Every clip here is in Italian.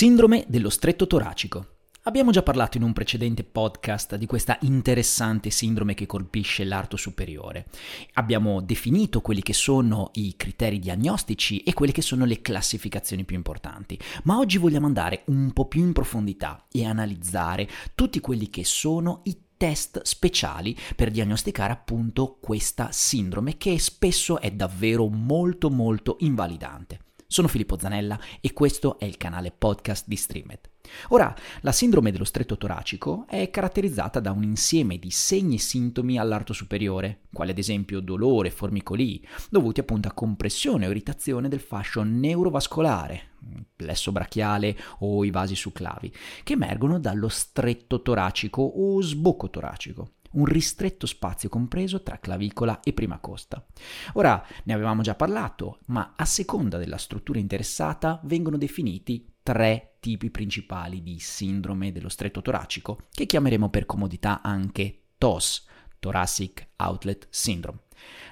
Sindrome dello stretto toracico. Abbiamo già parlato in un precedente podcast di questa interessante sindrome che colpisce l'arto superiore. Abbiamo definito quelli che sono i criteri diagnostici e quelle che sono le classificazioni più importanti, ma oggi vogliamo andare un po' più in profondità e analizzare tutti quelli che sono i test speciali per diagnosticare appunto questa sindrome che spesso è davvero molto molto invalidante. Sono Filippo Zanella e questo è il canale podcast di Streamed. Ora, la sindrome dello stretto toracico è caratterizzata da un insieme di segni e sintomi all'arto superiore, quali ad esempio dolore, formicolii, dovuti appunto a compressione o irritazione del fascio neurovascolare, plesso brachiale o i vasi succlavi, che emergono dallo stretto toracico o sbocco toracico un ristretto spazio compreso tra clavicola e prima costa. Ora ne avevamo già parlato, ma a seconda della struttura interessata vengono definiti tre tipi principali di sindrome dello stretto toracico, che chiameremo per comodità anche TOS, Thoracic Outlet Syndrome.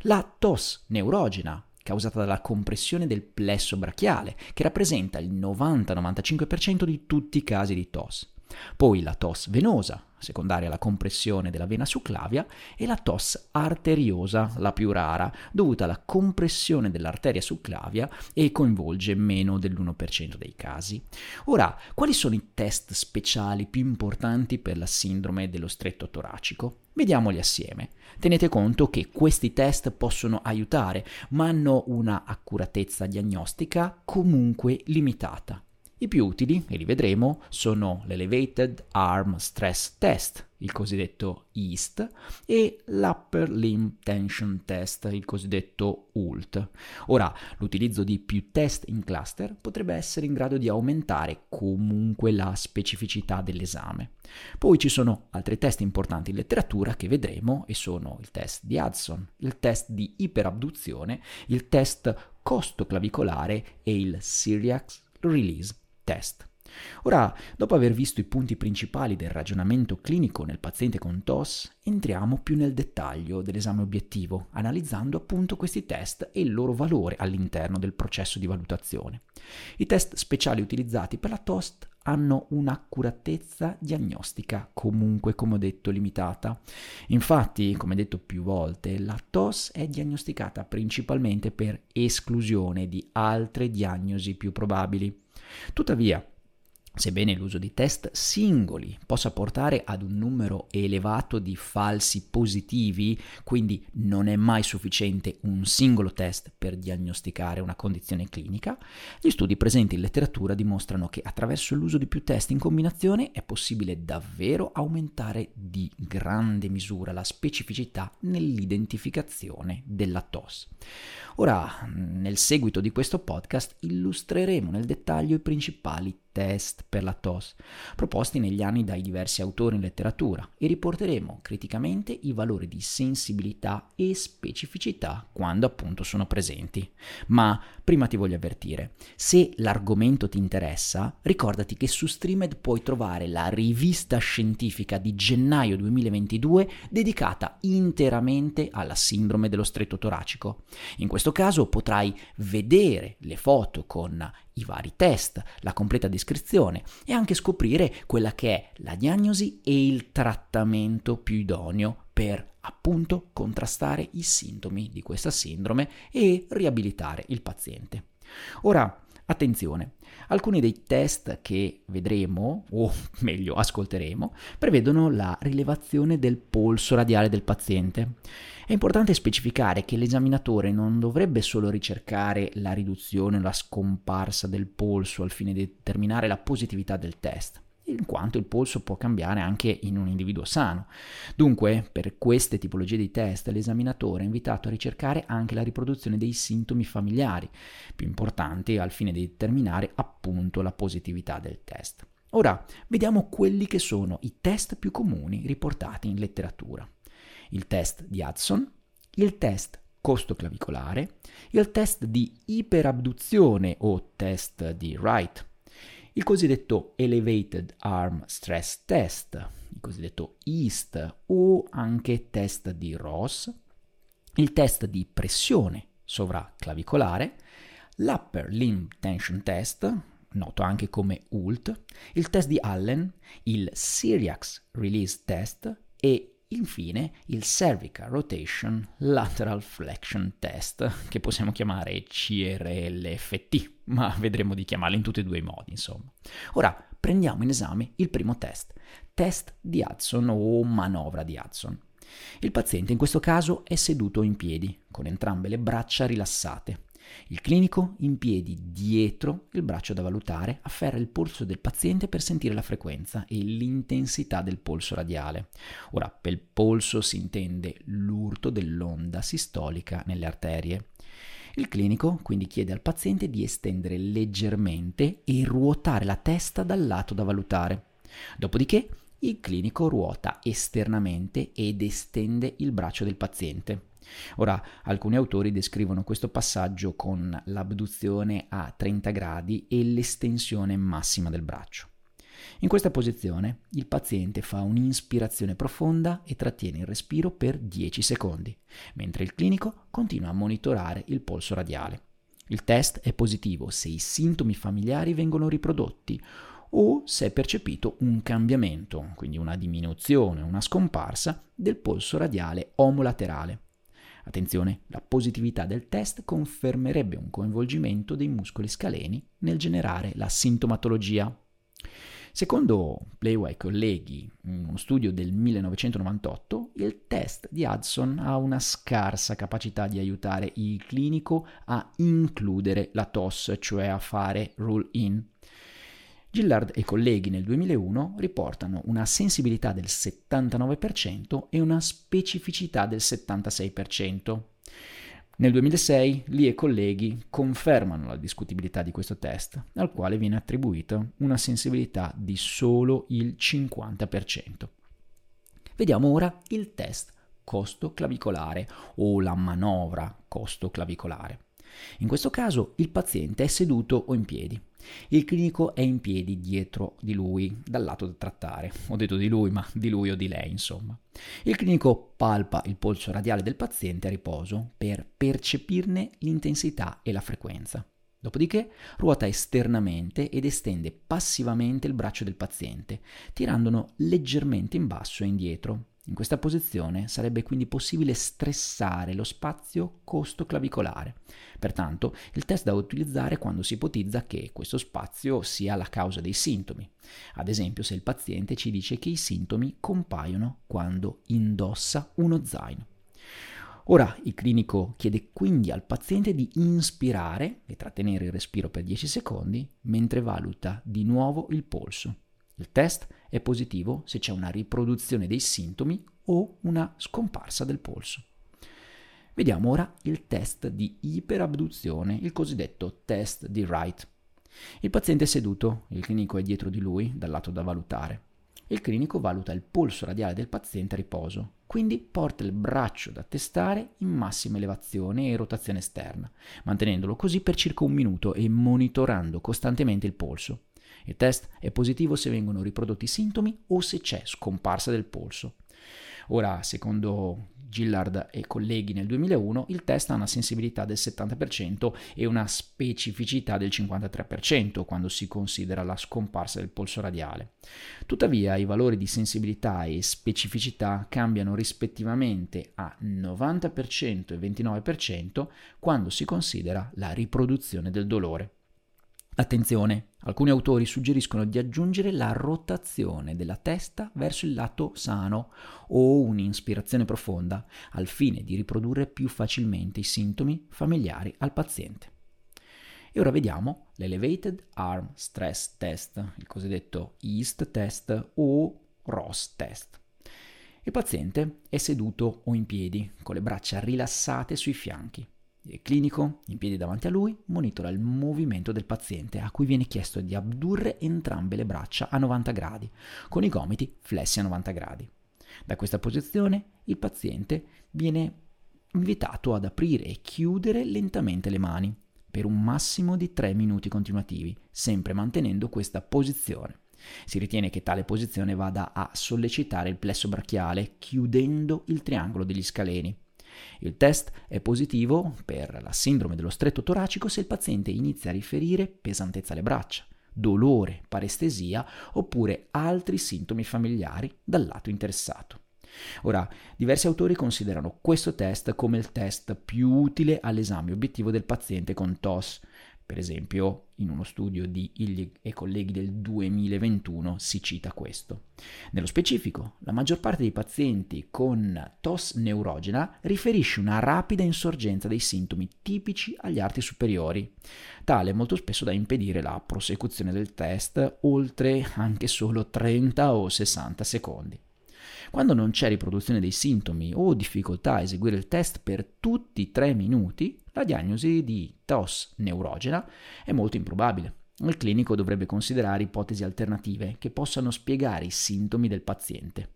La TOS neurogena, causata dalla compressione del plesso brachiale, che rappresenta il 90-95% di tutti i casi di TOS. Poi la TOS venosa, secondaria alla compressione della vena succlavia, e la TOS arteriosa, la più rara, dovuta alla compressione dell'arteria succlavia e coinvolge meno dell'1% dei casi. Ora, quali sono i test speciali più importanti per la sindrome dello stretto toracico? Vediamoli assieme. Tenete conto che questi test possono aiutare, ma hanno una accuratezza diagnostica comunque limitata. I più utili, e li vedremo, sono l'Elevated Arm Stress Test, il cosiddetto EAST, e l'Upper Limb Tension Test, il cosiddetto ULT. Ora, l'utilizzo di più test in cluster potrebbe essere in grado di aumentare comunque la specificità dell'esame. Poi ci sono altri test importanti in letteratura che vedremo e sono il test di Hudson, il test di iperabduzione, il test costoclavicolare e il Syriac Release test. Ora, dopo aver visto i punti principali del ragionamento clinico nel paziente con TOS, entriamo più nel dettaglio dell'esame obiettivo, analizzando appunto questi test e il loro valore all'interno del processo di valutazione. I test speciali utilizzati per la TOS hanno un'accuratezza diagnostica comunque, come ho detto, limitata. Infatti, come detto più volte, la TOS è diagnosticata principalmente per esclusione di altre diagnosi più probabili. Tuttavia, Sebbene l'uso di test singoli possa portare ad un numero elevato di falsi positivi, quindi non è mai sufficiente un singolo test per diagnosticare una condizione clinica, gli studi presenti in letteratura dimostrano che attraverso l'uso di più test in combinazione è possibile davvero aumentare di grande misura la specificità nell'identificazione della TOS. Ora, nel seguito di questo podcast, illustreremo nel dettaglio i principali test per la TOS, proposti negli anni dai diversi autori in letteratura, e riporteremo criticamente i valori di sensibilità e specificità quando appunto sono presenti. Ma prima ti voglio avvertire, se l'argomento ti interessa, ricordati che su Streamed puoi trovare la rivista scientifica di gennaio 2022 dedicata interamente alla sindrome dello stretto toracico. In questo caso potrai vedere le foto con i vari test, la completa descrizione e anche scoprire quella che è la diagnosi e il trattamento più idoneo per appunto contrastare i sintomi di questa sindrome e riabilitare il paziente. Ora, attenzione, alcuni dei test che vedremo, o meglio ascolteremo, prevedono la rilevazione del polso radiale del paziente. È importante specificare che l'esaminatore non dovrebbe solo ricercare la riduzione o la scomparsa del polso al fine di determinare la positività del test in quanto il polso può cambiare anche in un individuo sano. Dunque, per queste tipologie di test, l'esaminatore è invitato a ricercare anche la riproduzione dei sintomi familiari, più importanti al fine di determinare appunto la positività del test. Ora, vediamo quelli che sono i test più comuni riportati in letteratura il test di Hudson, il test costoclavicolare, il test di iperabduzione o test di Wright, il cosiddetto Elevated Arm Stress Test, il cosiddetto EAST o anche test di Ross, il test di pressione sovraclavicolare, l'Upper Limb Tension Test, noto anche come ULT, il test di Allen, il Syriax Release Test e infine il Cervical Rotation Lateral Flexion Test, che possiamo chiamare CRLFT, ma vedremo di chiamarlo in tutti e due i modi, insomma. Ora prendiamo in esame il primo test, test di Hudson o manovra di Hudson. Il paziente in questo caso è seduto in piedi, con entrambe le braccia rilassate. Il clinico, in piedi dietro il braccio da valutare, afferra il polso del paziente per sentire la frequenza e l'intensità del polso radiale. Ora, per polso si intende l'urto dell'onda sistolica nelle arterie. Il clinico quindi chiede al paziente di estendere leggermente e ruotare la testa dal lato da valutare. Dopodiché il clinico ruota esternamente ed estende il braccio del paziente. Ora, alcuni autori descrivono questo passaggio con l'abduzione a 30 gradi e l'estensione massima del braccio. In questa posizione il paziente fa un'inspirazione profonda e trattiene il respiro per 10 secondi, mentre il clinico continua a monitorare il polso radiale. Il test è positivo se i sintomi familiari vengono riprodotti o se è percepito un cambiamento, quindi una diminuzione, una scomparsa del polso radiale omolaterale. Attenzione, la positività del test confermerebbe un coinvolgimento dei muscoli scaleni nel generare la sintomatologia. Secondo Playway colleghi, in uno studio del 1998, il test di Hudson ha una scarsa capacità di aiutare il clinico a includere la TOS, cioè a fare rule in. Gillard e colleghi nel 2001 riportano una sensibilità del 79% e una specificità del 76%. Nel 2006 Lee e colleghi confermano la discutibilità di questo test, al quale viene attribuita una sensibilità di solo il 50%. Vediamo ora il test costo clavicolare o la manovra costo clavicolare. In questo caso il paziente è seduto o in piedi. Il clinico è in piedi dietro di lui, dal lato da trattare. Ho detto di lui, ma di lui o di lei, insomma. Il clinico palpa il polso radiale del paziente a riposo per percepirne l'intensità e la frequenza. Dopodiché ruota esternamente ed estende passivamente il braccio del paziente, tirandolo leggermente in basso e indietro. In questa posizione sarebbe quindi possibile stressare lo spazio costo-clavicolare. Pertanto, il test da utilizzare quando si ipotizza che questo spazio sia la causa dei sintomi. Ad esempio, se il paziente ci dice che i sintomi compaiono quando indossa uno zaino. Ora il clinico chiede quindi al paziente di inspirare e trattenere il respiro per 10 secondi mentre valuta di nuovo il polso. Il test è positivo se c'è una riproduzione dei sintomi o una scomparsa del polso. Vediamo ora il test di iperabduzione, il cosiddetto test di Wright. Il paziente è seduto, il clinico è dietro di lui, dal lato da valutare. Il clinico valuta il polso radiale del paziente a riposo, quindi porta il braccio da testare in massima elevazione e rotazione esterna, mantenendolo così per circa un minuto e monitorando costantemente il polso. Il test è positivo se vengono riprodotti i sintomi o se c'è scomparsa del polso. Ora, secondo Gillard e colleghi nel 2001, il test ha una sensibilità del 70% e una specificità del 53% quando si considera la scomparsa del polso radiale. Tuttavia, i valori di sensibilità e specificità cambiano rispettivamente a 90% e 29% quando si considera la riproduzione del dolore. Attenzione, alcuni autori suggeriscono di aggiungere la rotazione della testa verso il lato sano o un'ispirazione profonda al fine di riprodurre più facilmente i sintomi familiari al paziente. E ora vediamo l'Elevated Arm Stress Test, il cosiddetto EAST test o ROS test. Il paziente è seduto o in piedi, con le braccia rilassate sui fianchi. Il clinico, in piedi davanti a lui, monitora il movimento del paziente a cui viene chiesto di abdurre entrambe le braccia a 90 gradi, con i gomiti flessi a 90 gradi. Da questa posizione il paziente viene invitato ad aprire e chiudere lentamente le mani per un massimo di 3 minuti continuativi, sempre mantenendo questa posizione. Si ritiene che tale posizione vada a sollecitare il plesso brachiale chiudendo il triangolo degli scaleni. Il test è positivo per la sindrome dello stretto toracico se il paziente inizia a riferire pesantezza alle braccia, dolore, parestesia oppure altri sintomi familiari dal lato interessato. Ora, diversi autori considerano questo test come il test più utile all'esame obiettivo del paziente con TOS, per esempio, in uno studio di Illig e colleghi del 2021 si cita questo. Nello specifico, la maggior parte dei pazienti con tos neurogena riferisce una rapida insorgenza dei sintomi tipici agli arti superiori, tale molto spesso da impedire la prosecuzione del test oltre anche solo 30 o 60 secondi. Quando non c'è riproduzione dei sintomi o difficoltà a eseguire il test per tutti i tre minuti, la diagnosi di TOS neurogena è molto improbabile. Il clinico dovrebbe considerare ipotesi alternative che possano spiegare i sintomi del paziente.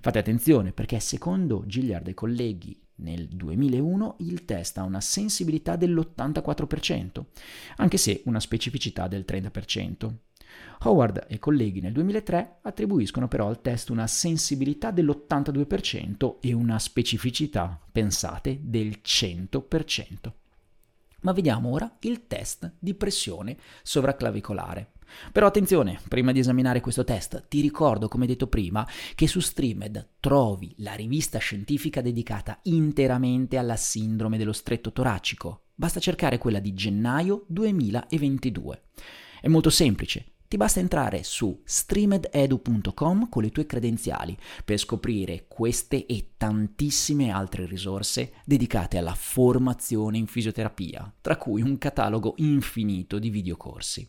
Fate attenzione perché secondo Gilliard e colleghi nel 2001 il test ha una sensibilità dell'84%, anche se una specificità del 30%. Howard e colleghi nel 2003 attribuiscono però al test una sensibilità dell'82% e una specificità, pensate, del 100%. Ma vediamo ora il test di pressione sovraclavicolare. Però attenzione, prima di esaminare questo test, ti ricordo, come detto prima, che su Streamed trovi la rivista scientifica dedicata interamente alla sindrome dello stretto toracico. Basta cercare quella di gennaio 2022. È molto semplice, ti basta entrare su streamededu.com con le tue credenziali per scoprire queste e tantissime altre risorse dedicate alla formazione in fisioterapia, tra cui un catalogo infinito di videocorsi.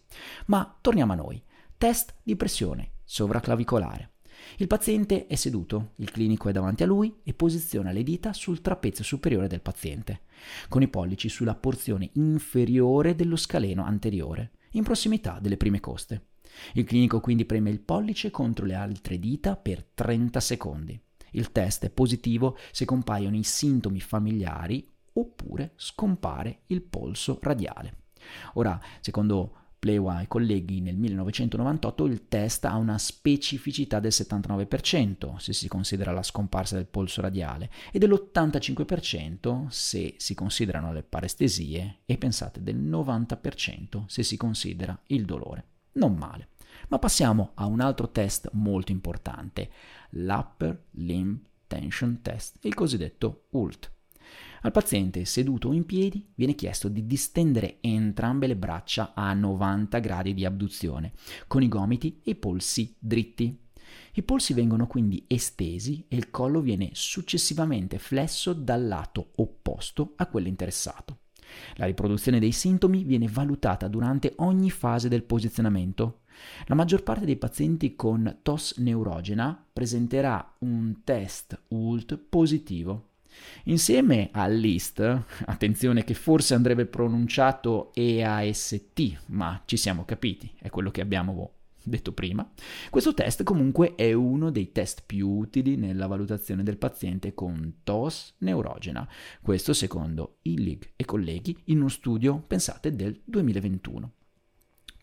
Ma torniamo a noi. Test di pressione sovraclavicolare. Il paziente è seduto, il clinico è davanti a lui e posiziona le dita sul trapezio superiore del paziente, con i pollici sulla porzione inferiore dello scaleno anteriore, in prossimità delle prime coste. Il clinico quindi preme il pollice contro le altre dita per 30 secondi. Il test è positivo se compaiono i sintomi familiari oppure scompare il polso radiale. Ora, secondo Plewa e colleghi nel 1998 il test ha una specificità del 79% se si considera la scomparsa del polso radiale e dell'85% se si considerano le parestesie e pensate del 90% se si considera il dolore non male. Ma passiamo a un altro test molto importante, l'Upper Limb Tension Test, il cosiddetto ULT. Al paziente seduto o in piedi viene chiesto di distendere entrambe le braccia a 90 gradi di abduzione, con i gomiti e i polsi dritti. I polsi vengono quindi estesi e il collo viene successivamente flesso dal lato opposto a quello interessato. La riproduzione dei sintomi viene valutata durante ogni fase del posizionamento. La maggior parte dei pazienti con TOS neurogena presenterà un test ULT positivo. Insieme all'IST, attenzione che forse andrebbe pronunciato EAST, ma ci siamo capiti, è quello che abbiamo detto prima, questo test comunque è uno dei test più utili nella valutazione del paziente con TOS neurogena, questo secondo Illig e colleghi in uno studio, pensate, del 2021.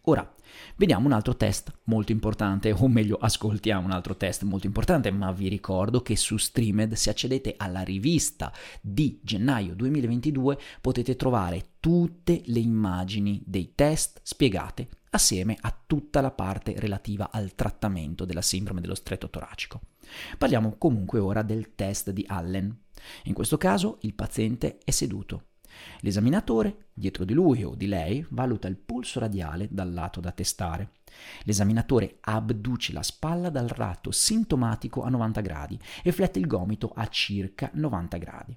Ora, vediamo un altro test molto importante, o meglio, ascoltiamo un altro test molto importante, ma vi ricordo che su Streamed, se accedete alla rivista di gennaio 2022, potete trovare tutte le immagini dei test spiegate assieme a tutta la parte relativa al trattamento della sindrome dello stretto toracico. Parliamo comunque ora del test di Allen. In questo caso il paziente è seduto. L'esaminatore, dietro di lui o di lei, valuta il polso radiale dal lato da testare. L'esaminatore abduce la spalla dal lato sintomatico a 90 gradi e flette il gomito a circa 90 gradi.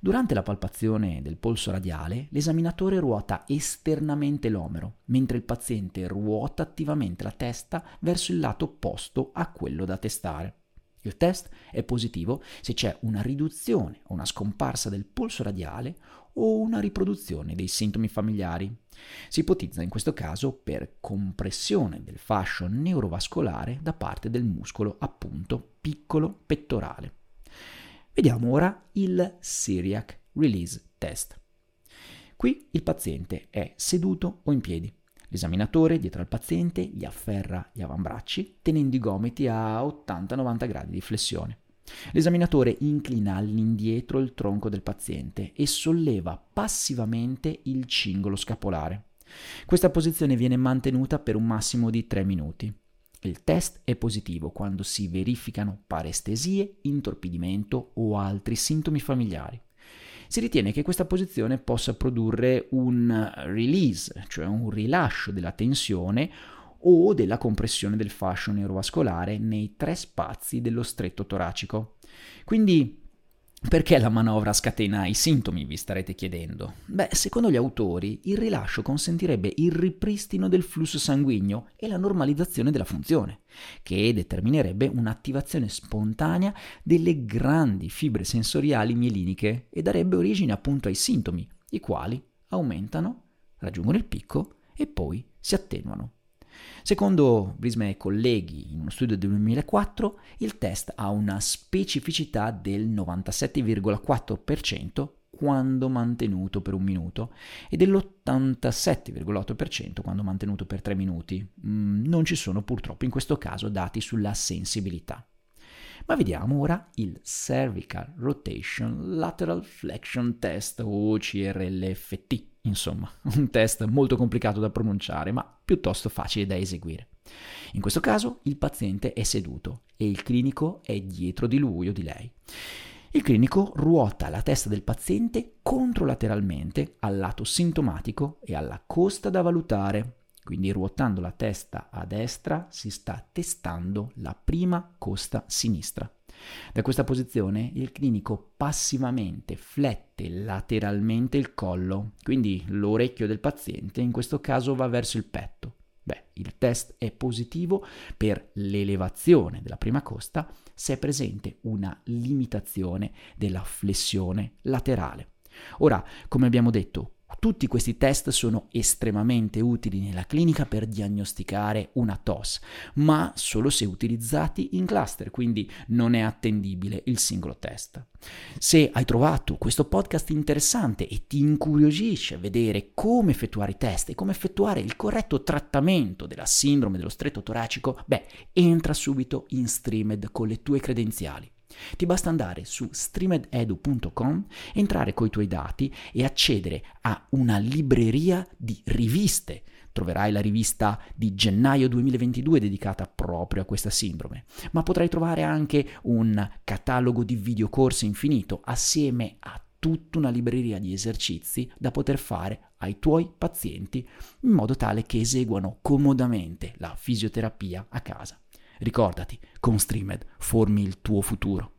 Durante la palpazione del polso radiale, l'esaminatore ruota esternamente l'omero, mentre il paziente ruota attivamente la testa verso il lato opposto a quello da testare. Il test è positivo se c'è una riduzione o una scomparsa del polso radiale o una riproduzione dei sintomi familiari. Si ipotizza in questo caso per compressione del fascio neurovascolare da parte del muscolo appunto piccolo pettorale. Vediamo ora il Syriac Release Test. Qui il paziente è seduto o in piedi. L'esaminatore dietro al paziente gli afferra gli avambracci tenendo i gomiti a 80-90 gradi di flessione. L'esaminatore inclina all'indietro il tronco del paziente e solleva passivamente il cingolo scapolare. Questa posizione viene mantenuta per un massimo di 3 minuti. Il test è positivo quando si verificano parestesie, intorpidimento o altri sintomi familiari. Si ritiene che questa posizione possa produrre un release, cioè un rilascio della tensione o della compressione del fascio neurovascolare nei tre spazi dello stretto toracico. Quindi perché la manovra scatena i sintomi, vi starete chiedendo? Beh, secondo gli autori, il rilascio consentirebbe il ripristino del flusso sanguigno e la normalizzazione della funzione, che determinerebbe un'attivazione spontanea delle grandi fibre sensoriali mieliniche e darebbe origine appunto ai sintomi, i quali aumentano, raggiungono il picco e poi si attenuano. Secondo Brisme e colleghi, in uno studio del 2004, il test ha una specificità del 97,4% quando mantenuto per un minuto e dell'87,8% quando mantenuto per tre minuti. Mm, non ci sono purtroppo in questo caso dati sulla sensibilità. Ma vediamo ora il Cervical Rotation Lateral Flexion Test o CRLFT Insomma, un test molto complicato da pronunciare, ma piuttosto facile da eseguire. In questo caso il paziente è seduto e il clinico è dietro di lui o di lei. Il clinico ruota la testa del paziente controlateralmente al lato sintomatico e alla costa da valutare. Quindi ruotando la testa a destra si sta testando la prima costa sinistra. Da questa posizione il clinico passivamente flette lateralmente il collo, quindi l'orecchio del paziente in questo caso va verso il petto. Beh, il test è positivo per l'elevazione della prima costa se è presente una limitazione della flessione laterale. Ora, come abbiamo detto, tutti questi test sono estremamente utili nella clinica per diagnosticare una TOS, ma solo se utilizzati in cluster, quindi non è attendibile il singolo test. Se hai trovato questo podcast interessante e ti incuriosisce vedere come effettuare i test e come effettuare il corretto trattamento della sindrome dello stretto toracico, beh, entra subito in Streamed con le tue credenziali. Ti basta andare su streamededu.com, entrare coi tuoi dati e accedere a una libreria di riviste. Troverai la rivista di gennaio 2022 dedicata proprio a questa sindrome, ma potrai trovare anche un catalogo di videocorsi infinito assieme a tutta una libreria di esercizi da poter fare ai tuoi pazienti in modo tale che eseguano comodamente la fisioterapia a casa. Ricordati, con Streamed formi il tuo futuro.